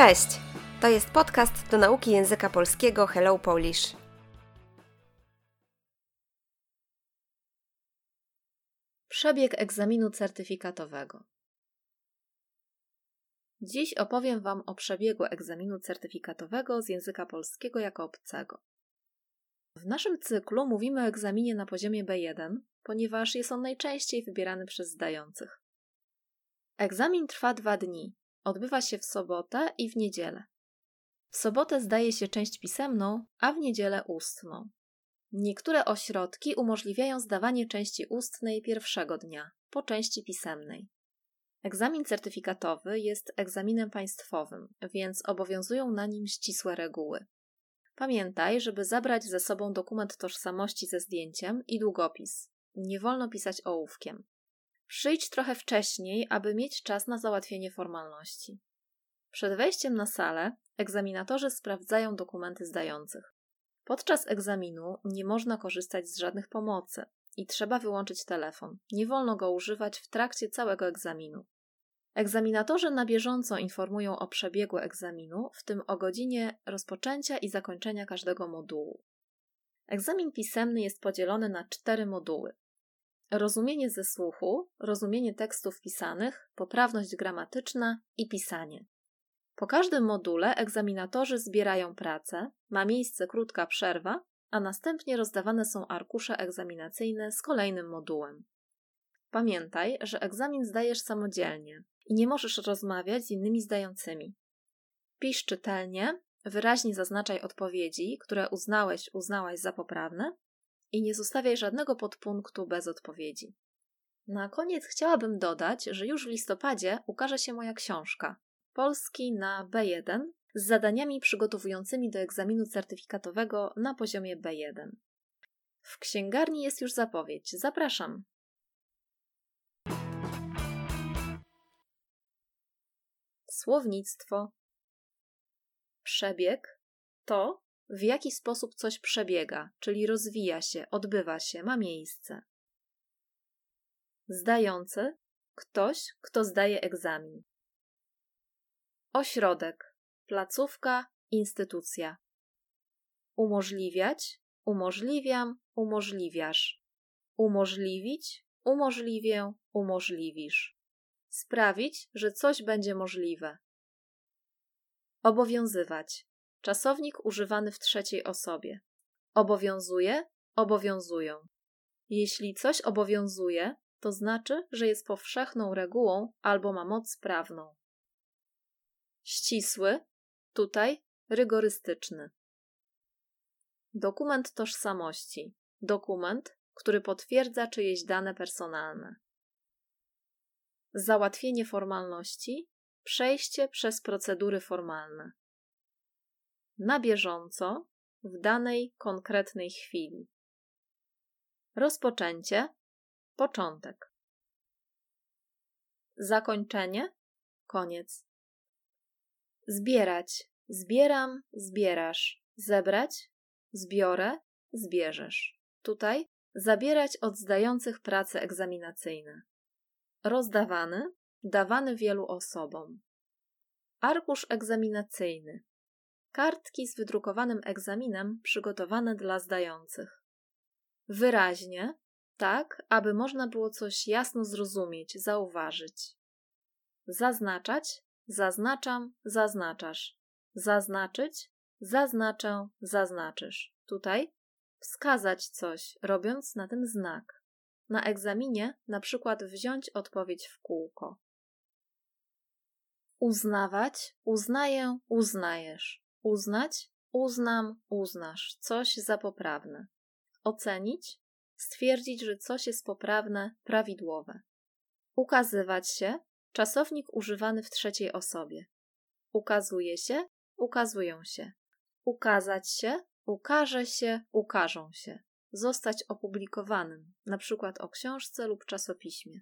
Cześć! To jest podcast do nauki języka polskiego Hello Polish. Przebieg egzaminu certyfikatowego. Dziś opowiem Wam o przebiegu egzaminu certyfikatowego z języka polskiego jako obcego. W naszym cyklu mówimy o egzaminie na poziomie B1, ponieważ jest on najczęściej wybierany przez zdających. Egzamin trwa dwa dni, Odbywa się w sobotę i w niedzielę. W sobotę zdaje się część pisemną, a w niedzielę ustną. Niektóre ośrodki umożliwiają zdawanie części ustnej pierwszego dnia, po części pisemnej. Egzamin certyfikatowy jest egzaminem państwowym, więc obowiązują na nim ścisłe reguły. Pamiętaj, żeby zabrać ze sobą dokument tożsamości ze zdjęciem i długopis. Nie wolno pisać ołówkiem. Przyjdź trochę wcześniej, aby mieć czas na załatwienie formalności. Przed wejściem na salę egzaminatorzy sprawdzają dokumenty zdających. Podczas egzaminu nie można korzystać z żadnych pomocy i trzeba wyłączyć telefon. Nie wolno go używać w trakcie całego egzaminu. Egzaminatorzy na bieżąco informują o przebiegu egzaminu, w tym o godzinie rozpoczęcia i zakończenia każdego modułu. Egzamin pisemny jest podzielony na cztery moduły: rozumienie ze słuchu, rozumienie tekstów pisanych, poprawność gramatyczna i pisanie. Po każdym module egzaminatorzy zbierają pracę, ma miejsce krótka przerwa, a następnie rozdawane są arkusze egzaminacyjne z kolejnym modułem. Pamiętaj, że egzamin zdajesz samodzielnie i nie możesz rozmawiać z innymi zdającymi. Pisz czytelnie, wyraźnie zaznaczaj odpowiedzi, które uznałeś, uznałaś za poprawne i nie zostawiaj żadnego podpunktu bez odpowiedzi. Na koniec chciałabym dodać, że już w listopadzie ukaże się moja książka Polski na B1 z zadaniami przygotowującymi do egzaminu certyfikatowego na poziomie B1. W księgarni jest już zapowiedź. Zapraszam. Słownictwo. Przebieg to w jaki sposób coś przebiega, czyli rozwija się, odbywa się, ma miejsce. Zdający ktoś, kto zdaje egzamin. Ośrodek, placówka, instytucja. Umożliwiać, umożliwiam, umożliwiasz. Umożliwić, umożliwię, umożliwisz. Sprawić, że coś będzie możliwe. Obowiązywać Czasownik używany w trzeciej osobie. Obowiązuje, obowiązują. Jeśli coś obowiązuje, to znaczy, że jest powszechną regułą albo ma moc prawną. Ścisły, tutaj rygorystyczny. Dokument tożsamości. Dokument, który potwierdza czyjeś dane personalne. Załatwienie formalności, przejście przez procedury formalne na bieżąco w danej konkretnej chwili. Rozpoczęcie, początek. Zakończenie, koniec. Zbierać, zbieram, zbierasz. Zebrać, zbiorę, zbierzesz. Tutaj zabierać od zdających prace egzaminacyjne. Rozdawany, dawany wielu osobom. Arkusz egzaminacyjny kartki z wydrukowanym egzaminem przygotowane dla zdających. Wyraźnie, tak, aby można było coś jasno zrozumieć, zauważyć. Zaznaczać, zaznaczam, zaznaczasz. Zaznaczyć, zaznaczę, zaznaczysz. Tutaj wskazać coś, robiąc na tym znak. Na egzaminie na przykład wziąć odpowiedź w kółko. Uznawać, uznaję, uznajesz. Uznać, uznam, uznasz, coś za poprawne. Ocenić, stwierdzić, że coś jest poprawne, prawidłowe. Ukazywać się, czasownik używany w trzeciej osobie. Ukazuje się, ukazują się. Ukazać się, ukaże się, ukażą się. Zostać opublikowanym, na przykład o książce lub czasopiśmie.